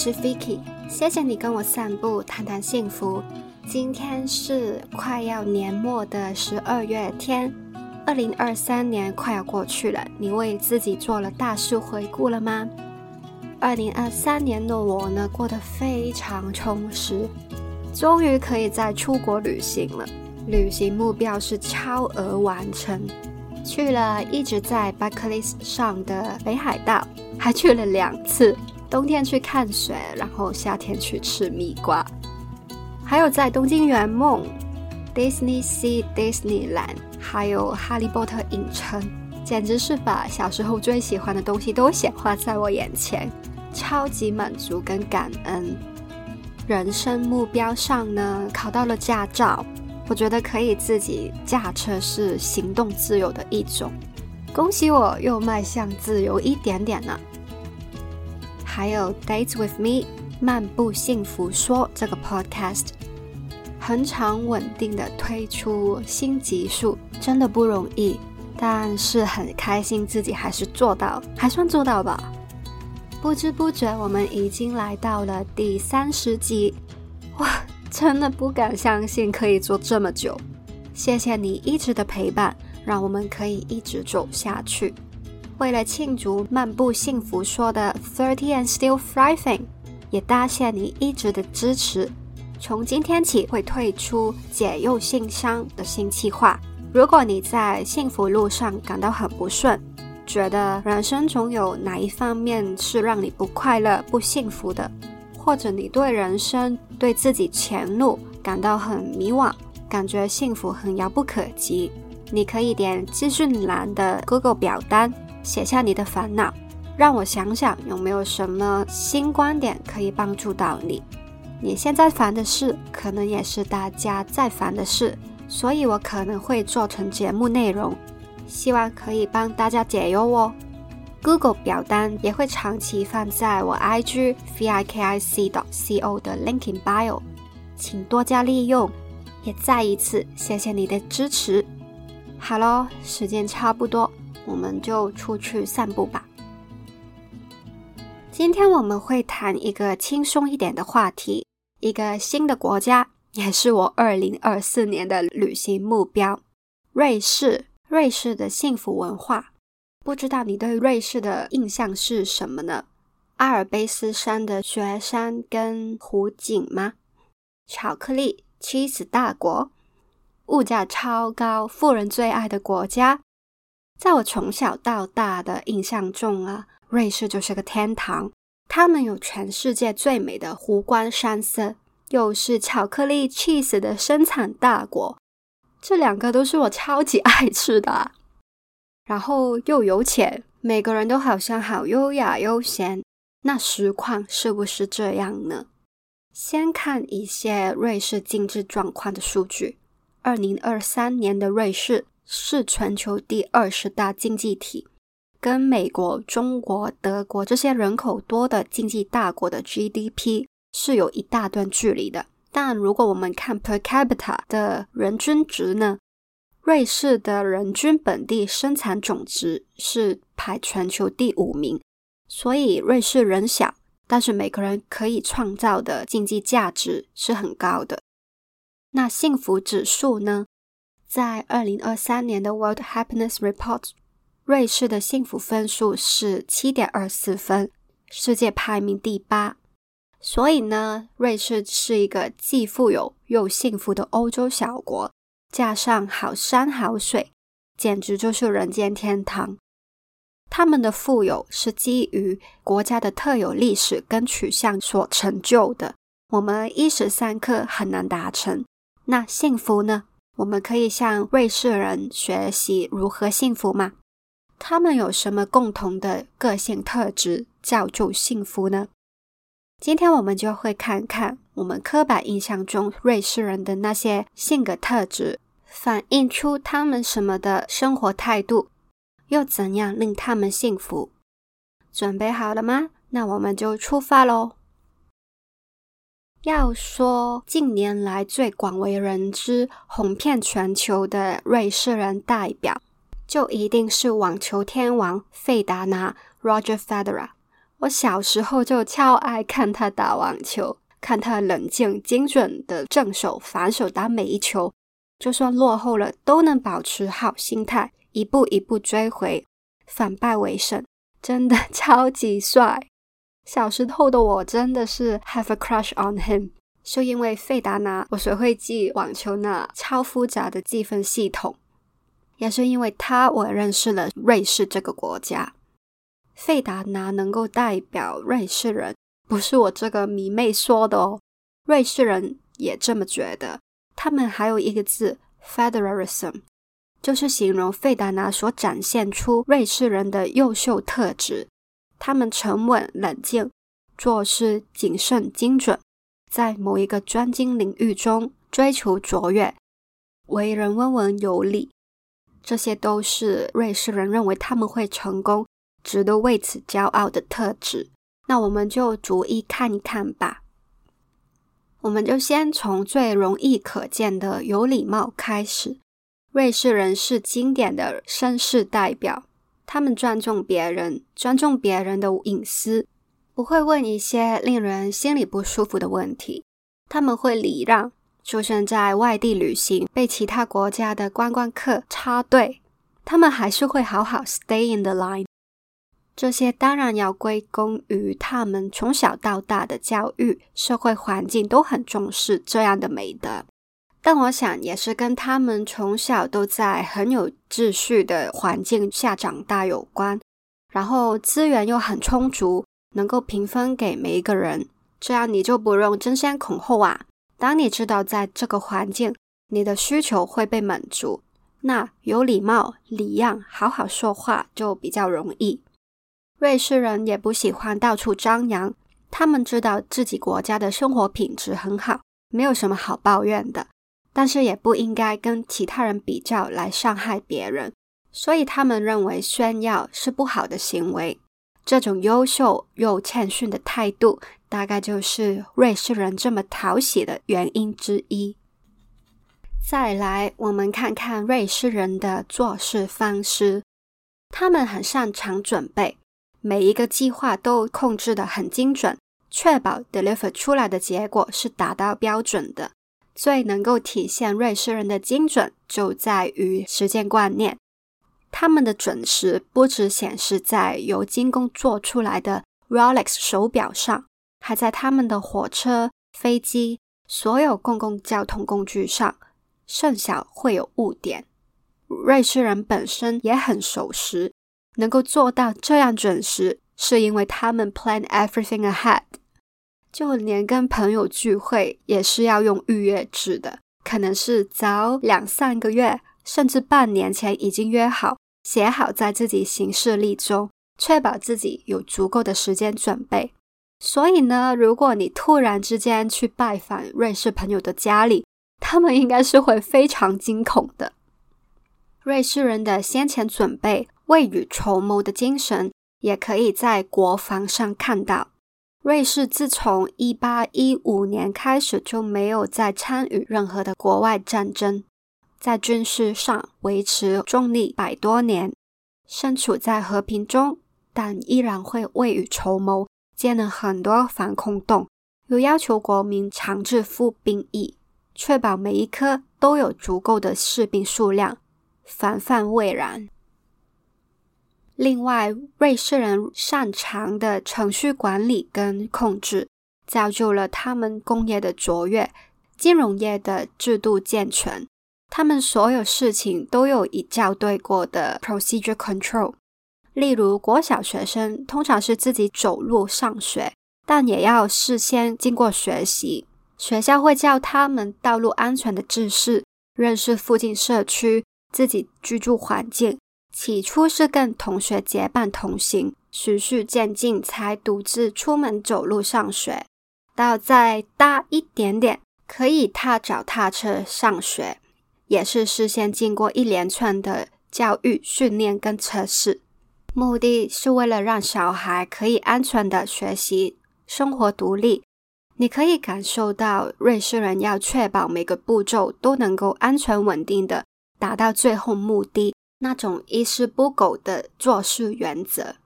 是 Vicky，谢谢你跟我散步，谈谈幸福。今天是快要年末的十二月天，二零二三年快要过去了，你为自己做了大事回顾了吗？二零二三年的我呢，过得非常充实，终于可以再出国旅行了。旅行目标是超额完成，去了一直在 bucket list 上的北海道，还去了两次。冬天去看雪，然后夏天去吃蜜瓜。还有在东京圆梦、Disney Sea、Disneyland，还有哈利波特影城，简直是把小时候最喜欢的东西都显化在我眼前，超级满足跟感恩。人生目标上呢，考到了驾照。我觉得可以自己驾车是行动自由的一种，恭喜我又迈向自由一点点了。还有 Dates with Me 漫步幸福说这个 podcast，很长稳定的推出新集数，真的不容易，但是很开心自己还是做到，还算做到吧。不知不觉我们已经来到了第三十集，哇！真的不敢相信可以做这么久，谢谢你一直的陪伴，让我们可以一直走下去。为了庆祝漫步幸福说的 Thirty and Still Thriving，也答谢你一直的支持。从今天起会退出解忧信箱的新计划。如果你在幸福路上感到很不顺，觉得人生总有哪一方面是让你不快乐、不幸福的。或者你对人生、对自己前路感到很迷惘，感觉幸福很遥不可及，你可以点资讯栏的 Google 表单，写下你的烦恼，让我想想有没有什么新观点可以帮助到你。你现在烦的事，可能也是大家在烦的事，所以我可能会做成节目内容，希望可以帮大家解忧哦。Google 表单也会长期放在我 igvikic.co 的 linking bio，请多加利用。也再一次谢谢你的支持。好喽，时间差不多，我们就出去散步吧。今天我们会谈一个轻松一点的话题，一个新的国家，也是我二零二四年的旅行目标——瑞士。瑞士的幸福文化。不知道你对瑞士的印象是什么呢？阿尔卑斯山的雪山跟湖景吗？巧克力 cheese 大国，物价超高，富人最爱的国家。在我从小到大的印象中啊，瑞士就是个天堂。他们有全世界最美的湖光山色，又是巧克力 cheese 的生产大国，这两个都是我超级爱吃的。然后又有钱，每个人都好像好优雅悠闲，那实况是不是这样呢？先看一些瑞士经济状况的数据。二零二三年的瑞士是全球第二十大经济体，跟美国、中国、德国这些人口多的经济大国的 GDP 是有一大段距离的。但如果我们看 per capita 的人均值呢？瑞士的人均本地生产总值是排全球第五名，所以瑞士人小，但是每个人可以创造的经济价值是很高的。那幸福指数呢？在二零二三年的 World Happiness Report，瑞士的幸福分数是七点二四分，世界排名第八。所以呢，瑞士是一个既富有又幸福的欧洲小国。加上好山好水，简直就是人间天堂。他们的富有是基于国家的特有历史跟取向所成就的，我们一时三刻很难达成。那幸福呢？我们可以向瑞士人学习如何幸福吗？他们有什么共同的个性特质叫做幸福呢？今天我们就会看看我们刻板印象中瑞士人的那些性格特质，反映出他们什么的生活态度，又怎样令他们幸福。准备好了吗？那我们就出发喽。要说近年来最广为人知、红遍全球的瑞士人代表，就一定是网球天王费达拿 （Roger Federer）。我小时候就超爱看他打网球，看他冷静精准的正手反手打每一球，就算落后了都能保持好心态，一步一步追回，反败为胜，真的 超级帅。小时候的我真的是 have a crush on him，就因为费达拿，我学会记网球那超复杂的计分系统。也是因为他，我认识了瑞士这个国家。费达拿能够代表瑞士人，不是我这个迷妹说的哦，瑞士人也这么觉得。他们还有一个字 federalism，就是形容费达拿所展现出瑞士人的优秀特质。他们沉稳冷静，做事谨慎精准，在某一个专精领域中追求卓越，为人温文有礼。这些都是瑞士人认为他们会成功、值得为此骄傲的特质。那我们就逐一看一看吧。我们就先从最容易可见的有礼貌开始。瑞士人是经典的绅士代表，他们尊重别人，尊重别人的隐私，不会问一些令人心里不舒服的问题。他们会礼让。出生在外地旅行，被其他国家的观光客插队，他们还是会好好 stay in the line。这些当然要归功于他们从小到大的教育、社会环境都很重视这样的美德。但我想也是跟他们从小都在很有秩序的环境下长大有关。然后资源又很充足，能够平分给每一个人，这样你就不用争先恐后啊。当你知道在这个环境，你的需求会被满足，那有礼貌、礼让、好好说话就比较容易。瑞士人也不喜欢到处张扬，他们知道自己国家的生活品质很好，没有什么好抱怨的，但是也不应该跟其他人比较来伤害别人，所以他们认为炫耀是不好的行为。这种优秀又谦逊的态度。大概就是瑞士人这么讨喜的原因之一。再来，我们看看瑞士人的做事方式。他们很擅长准备，每一个计划都控制的很精准，确保 deliver 出来的结果是达到标准的。最能够体现瑞士人的精准，就在于时间观念。他们的准时不只显示在由精工做出来的 Rolex 手表上。还在他们的火车、飞机、所有公共交通工具上，甚少会有误点。瑞士人本身也很守时，能够做到这样准时，是因为他们 plan everything ahead。就连跟朋友聚会也是要用预约制的，可能是早两三个月，甚至半年前已经约好，写好在自己行事历中，确保自己有足够的时间准备。所以呢，如果你突然之间去拜访瑞士朋友的家里，他们应该是会非常惊恐的。瑞士人的先前准备、未雨绸缪的精神，也可以在国防上看到。瑞士自从一八一五年开始就没有再参与任何的国外战争，在军事上维持中立百多年，身处在和平中，但依然会未雨绸缪。建了很多防空洞，又要求国民强制服兵役，确保每一科都有足够的士兵数量，防范未然。另外，瑞士人擅长的程序管理跟控制，造就了他们工业的卓越，金融业的制度健全。他们所有事情都有已校对过的 procedure control。例如，国小学生通常是自己走路上学，但也要事先经过学习。学校会教他们道路安全的知识，认识附近社区、自己居住环境。起初是跟同学结伴同行，循序渐进才独自出门走路上学。到再大一点点，可以踏脚踏车上学，也是事先经过一连串的教育训练跟测试。目的是为了让小孩可以安全的学习、生活独立。你可以感受到瑞士人要确保每个步骤都能够安全稳定的达到最后目的，那种一丝不苟的做事原则。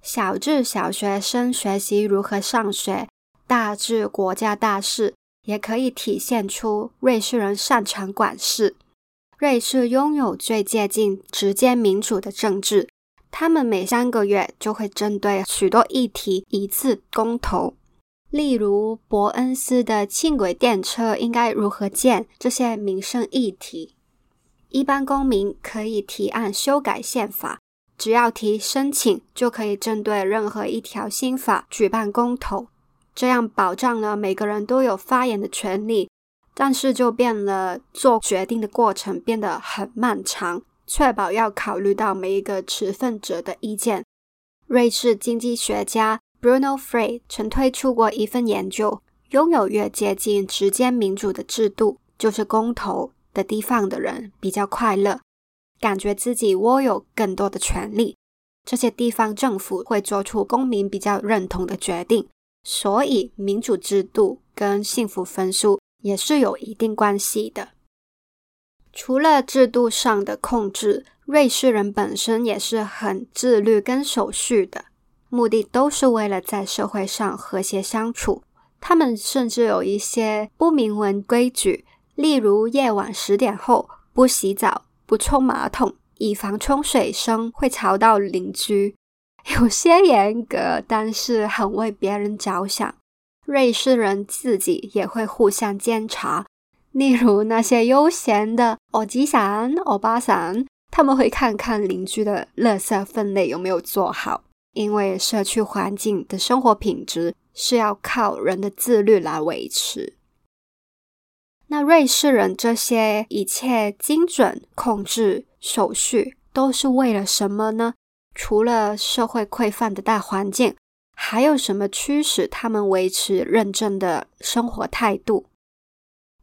小至小学生学习如何上学，大至国家大事，也可以体现出瑞士人擅长管事。瑞士拥有最接近直接民主的政治，他们每三个月就会针对许多议题一次公投。例如，伯恩斯的轻轨电车应该如何建？这些民生议题，一般公民可以提案修改宪法，只要提申请，就可以针对任何一条新法举办公投，这样保障了每个人都有发言的权利。但是，就变了做决定的过程变得很漫长，确保要考虑到每一个持份者的意见。瑞士经济学家。Bruno Frey 曾推出过一份研究：拥有越接近直接民主的制度，就是公投的地方的人比较快乐，感觉自己握有更多的权利。这些地方政府会做出公民比较认同的决定，所以民主制度跟幸福分数也是有一定关系的。除了制度上的控制，瑞士人本身也是很自律跟守序的。目的都是为了在社会上和谐相处。他们甚至有一些不明文规矩，例如夜晚十点后不洗澡、不冲马桶，以防冲水声会吵到邻居。有些严格，但是很为别人着想。瑞士人自己也会互相监察，例如那些悠闲的欧吉桑、欧巴桑，他们会看看邻居的垃圾分类有没有做好。因为社区环境的生活品质是要靠人的自律来维持。那瑞士人这些一切精准控制手续都是为了什么呢？除了社会规范的大环境，还有什么驱使他们维持认真的生活态度？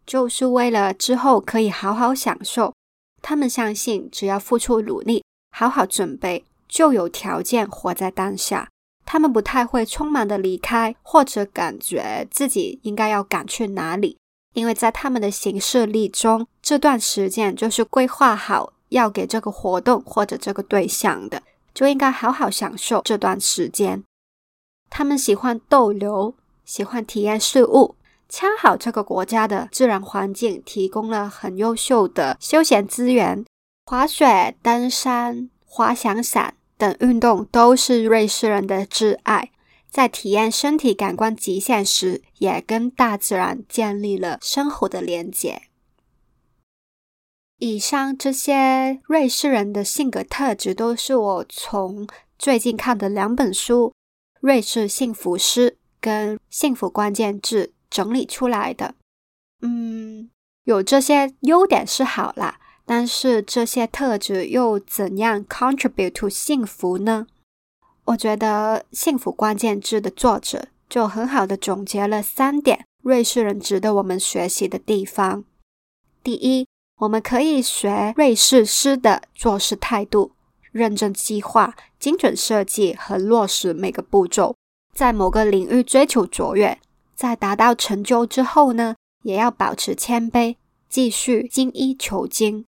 就是为了之后可以好好享受。他们相信，只要付出努力，好好准备。就有条件活在当下，他们不太会匆忙的离开，或者感觉自己应该要赶去哪里，因为在他们的行事历中，这段时间就是规划好要给这个活动或者这个对象的，就应该好好享受这段时间。他们喜欢逗留，喜欢体验事物，恰好这个国家的自然环境提供了很优秀的休闲资源，滑雪、登山。滑翔伞等运动都是瑞士人的挚爱，在体验身体感官极限时，也跟大自然建立了深厚的连结。以上这些瑞士人的性格特质，都是我从最近看的两本书《瑞士幸福诗》跟《幸福关键字》整理出来的。嗯，有这些优点是好啦。但是这些特质又怎样 contribute to 幸福呢？我觉得《幸福关键字》的作者就很好的总结了三点瑞士人值得我们学习的地方。第一，我们可以学瑞士师的做事态度，认真计划、精准设计和落实每个步骤，在某个领域追求卓越，在达到成就之后呢，也要保持谦卑，继续精益求精。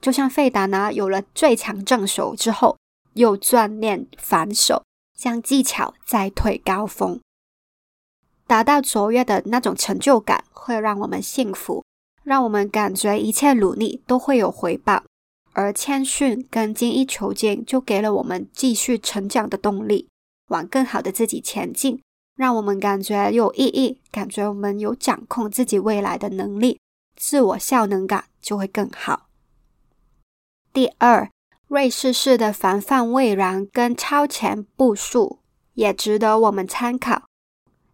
就像费达拿有了最强正手之后，又锻炼反手，将技巧再推高峰，达到卓越的那种成就感，会让我们幸福，让我们感觉一切努力都会有回报。而谦逊跟精益求精，就给了我们继续成长的动力，往更好的自己前进，让我们感觉有意义，感觉我们有掌控自己未来的能力，自我效能感就会更好。第二，瑞士式的防范未然跟超前部署也值得我们参考。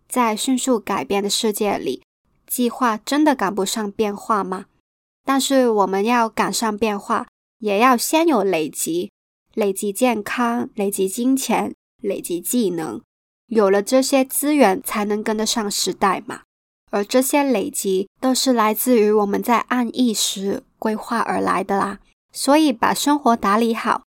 在迅速改变的世界里，计划真的赶不上变化吗？但是我们要赶上变化，也要先有累积，累积健康，累积金钱，累积技能。有了这些资源，才能跟得上时代嘛。而这些累积，都是来自于我们在按意时规划而来的啦。所以，把生活打理好，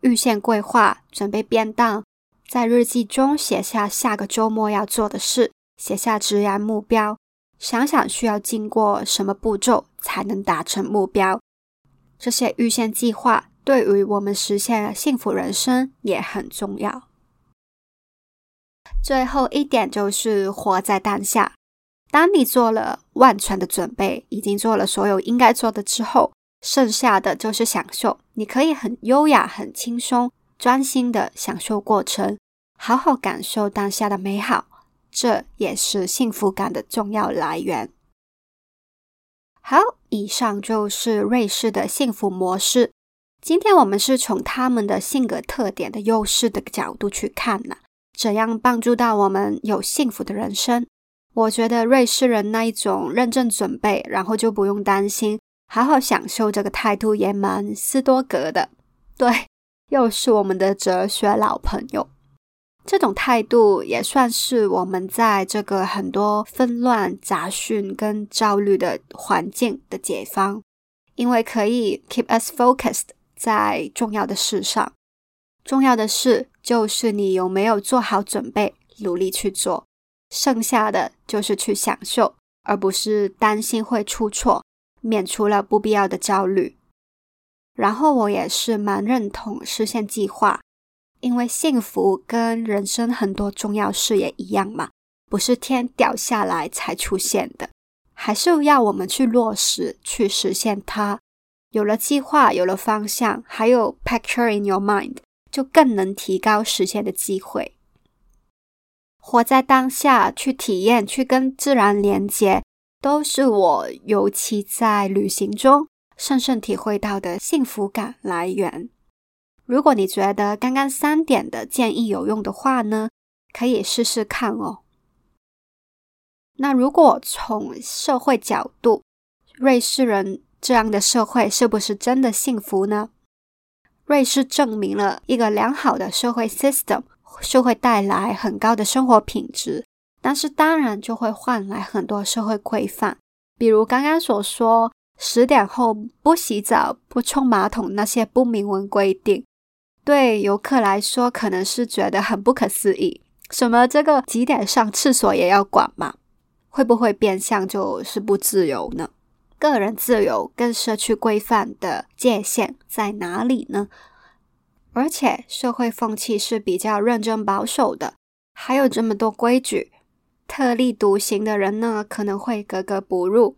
预先规划，准备便当，在日记中写下下个周末要做的事，写下职业目标，想想需要经过什么步骤才能达成目标。这些预先计划对于我们实现幸福人生也很重要。最后一点就是活在当下。当你做了万全的准备，已经做了所有应该做的之后，剩下的就是享受。你可以很优雅、很轻松、专心的享受过程，好好感受当下的美好。这也是幸福感的重要来源。好，以上就是瑞士的幸福模式。今天我们是从他们的性格特点的优势的角度去看呢，怎样帮助到我们有幸福的人生？我觉得瑞士人那一种认真准备，然后就不用担心，好好享受这个态度也蛮斯多格的。对，又是我们的哲学老朋友。这种态度也算是我们在这个很多纷乱、杂讯跟焦虑的环境的解放，因为可以 keep us focused 在重要的事上。重要的事就是你有没有做好准备，努力去做。剩下的就是去享受，而不是担心会出错，免除了不必要的焦虑。然后我也是蛮认同实现计划，因为幸福跟人生很多重要事也一样嘛，不是天掉下来才出现的，还是要我们去落实去实现它。有了计划，有了方向，还有 picture in your mind，就更能提高实现的机会。活在当下，去体验，去跟自然连接，都是我尤其在旅行中深深体会到的幸福感来源。如果你觉得刚刚三点的建议有用的话呢，可以试试看哦。那如果从社会角度，瑞士人这样的社会是不是真的幸福呢？瑞士证明了一个良好的社会 system。是会带来很高的生活品质，但是当然就会换来很多社会规范，比如刚刚所说十点后不洗澡、不冲马桶那些不明文规定，对游客来说可能是觉得很不可思议。什么这个几点上厕所也要管吗？会不会变相就是不自由呢？个人自由跟社区规范的界限在哪里呢？而且社会风气是比较认真保守的，还有这么多规矩，特立独行的人呢可能会格格不入。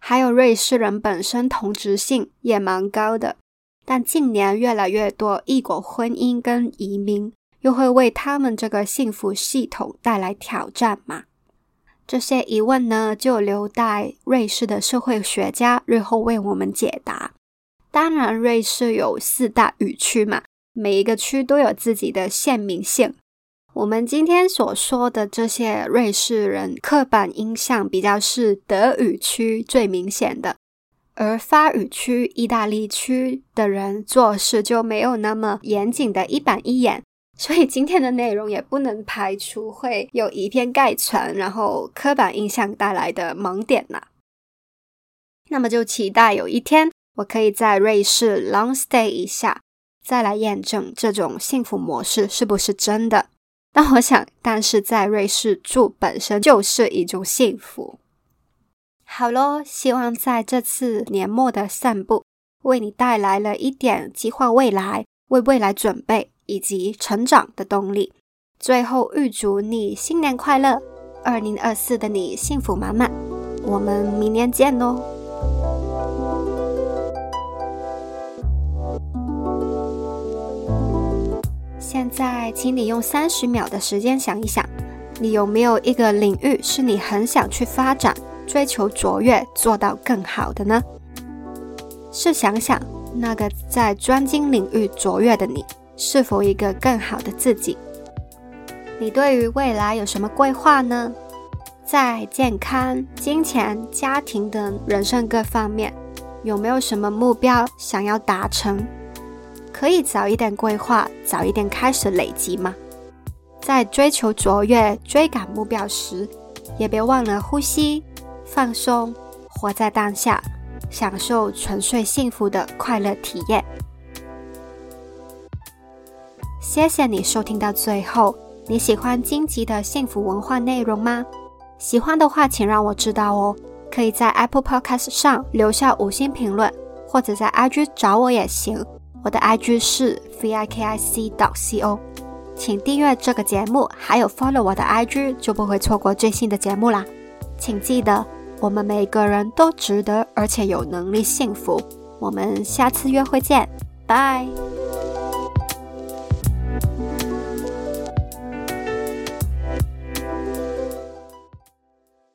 还有瑞士人本身同质性也蛮高的，但近年越来越多异国婚姻跟移民，又会为他们这个幸福系统带来挑战吗？这些疑问呢，就留待瑞士的社会学家日后为我们解答。当然，瑞士有四大语区嘛。每一个区都有自己的县名性。我们今天所说的这些瑞士人刻板印象，比较是德语区最明显的，而法语区、意大利区的人做事就没有那么严谨的一板一眼。所以今天的内容也不能排除会有以偏概全，然后刻板印象带来的盲点呐。那么就期待有一天我可以在瑞士 long stay 一下。再来验证这种幸福模式是不是真的？但我想，但是在瑞士住本身就是一种幸福。好咯，希望在这次年末的散步，为你带来了一点计划未来、为未来准备以及成长的动力。最后，预祝你新年快乐，二零二四的你幸福满满。我们明年见哦。现在，请你用三十秒的时间想一想，你有没有一个领域是你很想去发展、追求卓越、做到更好的呢？试想想，那个在专精领域卓越的你，是否一个更好的自己？你对于未来有什么规划呢？在健康、金钱、家庭等人生各方面，有没有什么目标想要达成？可以早一点规划，早一点开始累积吗？在追求卓越、追赶目标时，也别忘了呼吸、放松，活在当下，享受纯粹幸福的快乐体验。谢谢你收听到最后，你喜欢荆棘的幸福文化内容吗？喜欢的话，请让我知道哦。可以在 Apple Podcast 上留下五星评论，或者在 IG 找我也行。我的 IG 是 vikic. dot co。请订阅这个节目，还有 follow 我的 IG，就不会错过最新的节目啦。请记得，我们每个人都值得，而且有能力幸福。我们下次约会见，拜。